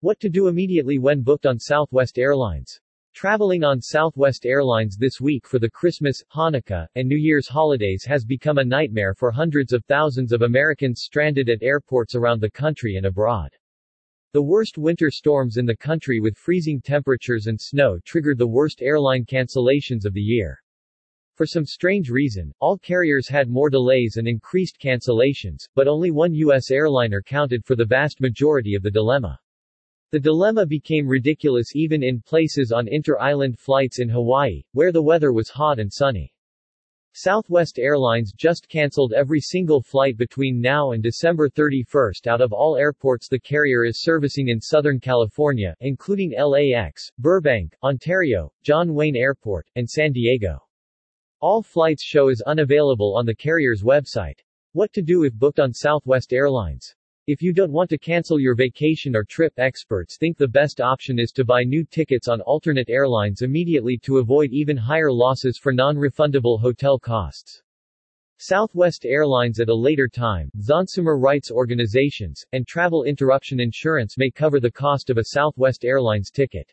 What to do immediately when booked on Southwest Airlines. Traveling on Southwest Airlines this week for the Christmas, Hanukkah, and New Year's holidays has become a nightmare for hundreds of thousands of Americans stranded at airports around the country and abroad. The worst winter storms in the country with freezing temperatures and snow triggered the worst airline cancellations of the year. For some strange reason, all carriers had more delays and increased cancellations, but only one U.S. airliner counted for the vast majority of the dilemma. The dilemma became ridiculous even in places on inter-island flights in Hawaii, where the weather was hot and sunny. Southwest Airlines just canceled every single flight between now and December 31 out of all airports the carrier is servicing in Southern California, including LAX, Burbank, Ontario, John Wayne Airport, and San Diego. All flights show is unavailable on the carrier's website. What to do if booked on Southwest Airlines? If you don't want to cancel your vacation or trip experts think the best option is to buy new tickets on alternate airlines immediately to avoid even higher losses for non-refundable hotel costs. Southwest Airlines at a later time, consumer rights organizations, and travel interruption insurance may cover the cost of a Southwest Airlines ticket.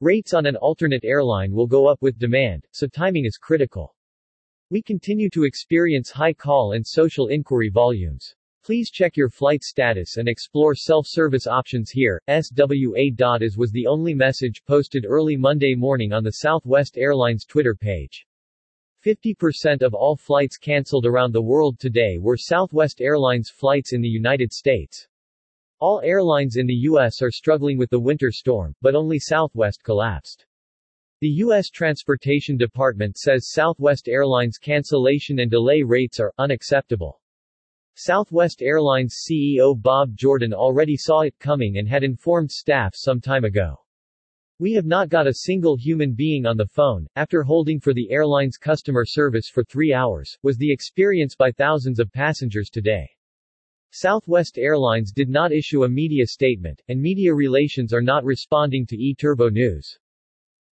Rates on an alternate airline will go up with demand, so timing is critical. We continue to experience high call and social inquiry volumes. Please check your flight status and explore self-service options here. SWA.is was the only message posted early Monday morning on the Southwest Airlines Twitter page. 50% of all flights cancelled around the world today were Southwest Airlines flights in the United States. All airlines in the U.S. are struggling with the winter storm, but only Southwest collapsed. The U.S. Transportation Department says Southwest Airlines cancellation and delay rates are unacceptable. Southwest Airlines CEO Bob Jordan already saw it coming and had informed staff some time ago. We have not got a single human being on the phone, after holding for the airline's customer service for three hours, was the experience by thousands of passengers today. Southwest Airlines did not issue a media statement, and media relations are not responding to E-Turbo News.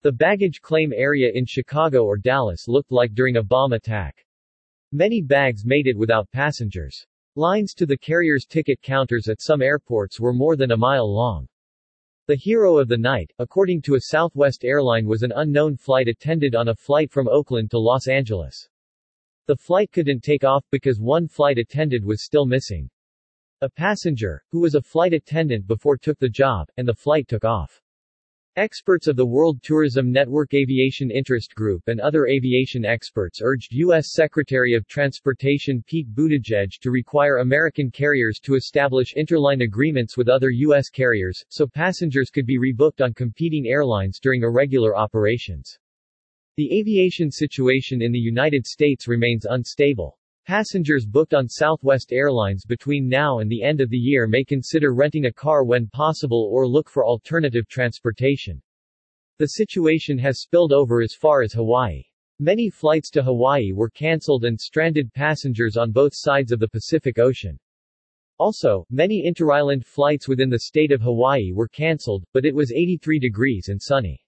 The baggage claim area in Chicago or Dallas looked like during a bomb attack. Many bags made it without passengers. Lines to the carrier's ticket counters at some airports were more than a mile long. The hero of the night, according to a Southwest airline was an unknown flight attendant on a flight from Oakland to Los Angeles. The flight couldn't take off because one flight attendant was still missing. A passenger, who was a flight attendant before took the job, and the flight took off. Experts of the World Tourism Network Aviation Interest Group and other aviation experts urged U.S. Secretary of Transportation Pete Buttigieg to require American carriers to establish interline agreements with other U.S. carriers, so passengers could be rebooked on competing airlines during irregular operations. The aviation situation in the United States remains unstable. Passengers booked on Southwest Airlines between now and the end of the year may consider renting a car when possible or look for alternative transportation. The situation has spilled over as far as Hawaii. Many flights to Hawaii were cancelled and stranded passengers on both sides of the Pacific Ocean. Also, many interisland flights within the state of Hawaii were cancelled, but it was 83 degrees and sunny.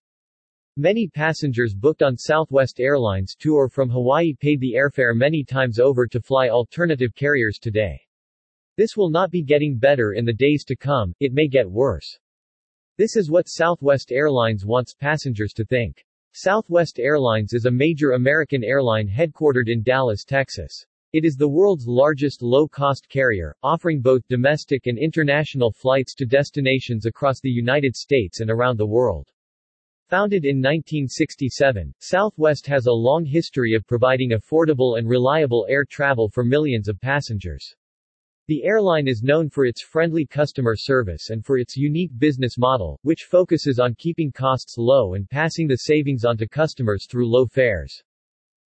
Many passengers booked on Southwest Airlines to or from Hawaii paid the airfare many times over to fly alternative carriers today. This will not be getting better in the days to come, it may get worse. This is what Southwest Airlines wants passengers to think. Southwest Airlines is a major American airline headquartered in Dallas, Texas. It is the world's largest low-cost carrier, offering both domestic and international flights to destinations across the United States and around the world. Founded in 1967, Southwest has a long history of providing affordable and reliable air travel for millions of passengers. The airline is known for its friendly customer service and for its unique business model, which focuses on keeping costs low and passing the savings on to customers through low fares.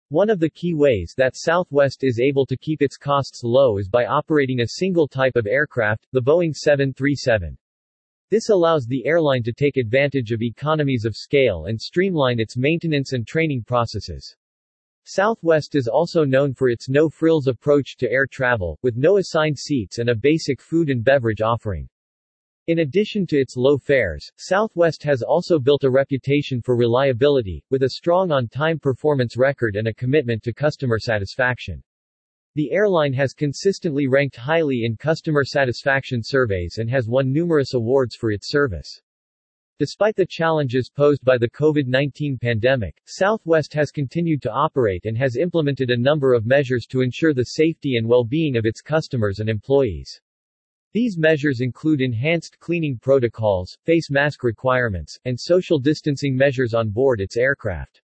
One of the key ways that Southwest is able to keep its costs low is by operating a single type of aircraft, the Boeing 737. This allows the airline to take advantage of economies of scale and streamline its maintenance and training processes. Southwest is also known for its no-frills approach to air travel, with no assigned seats and a basic food and beverage offering. In addition to its low fares, Southwest has also built a reputation for reliability, with a strong on-time performance record and a commitment to customer satisfaction. The airline has consistently ranked highly in customer satisfaction surveys and has won numerous awards for its service. Despite the challenges posed by the COVID-19 pandemic, Southwest has continued to operate and has implemented a number of measures to ensure the safety and well-being of its customers and employees. These measures include enhanced cleaning protocols, face mask requirements, and social distancing measures on board its aircraft.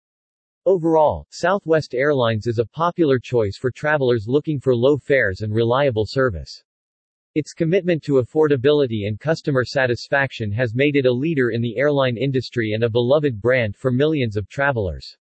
Overall, Southwest Airlines is a popular choice for travelers looking for low fares and reliable service. Its commitment to affordability and customer satisfaction has made it a leader in the airline industry and a beloved brand for millions of travelers.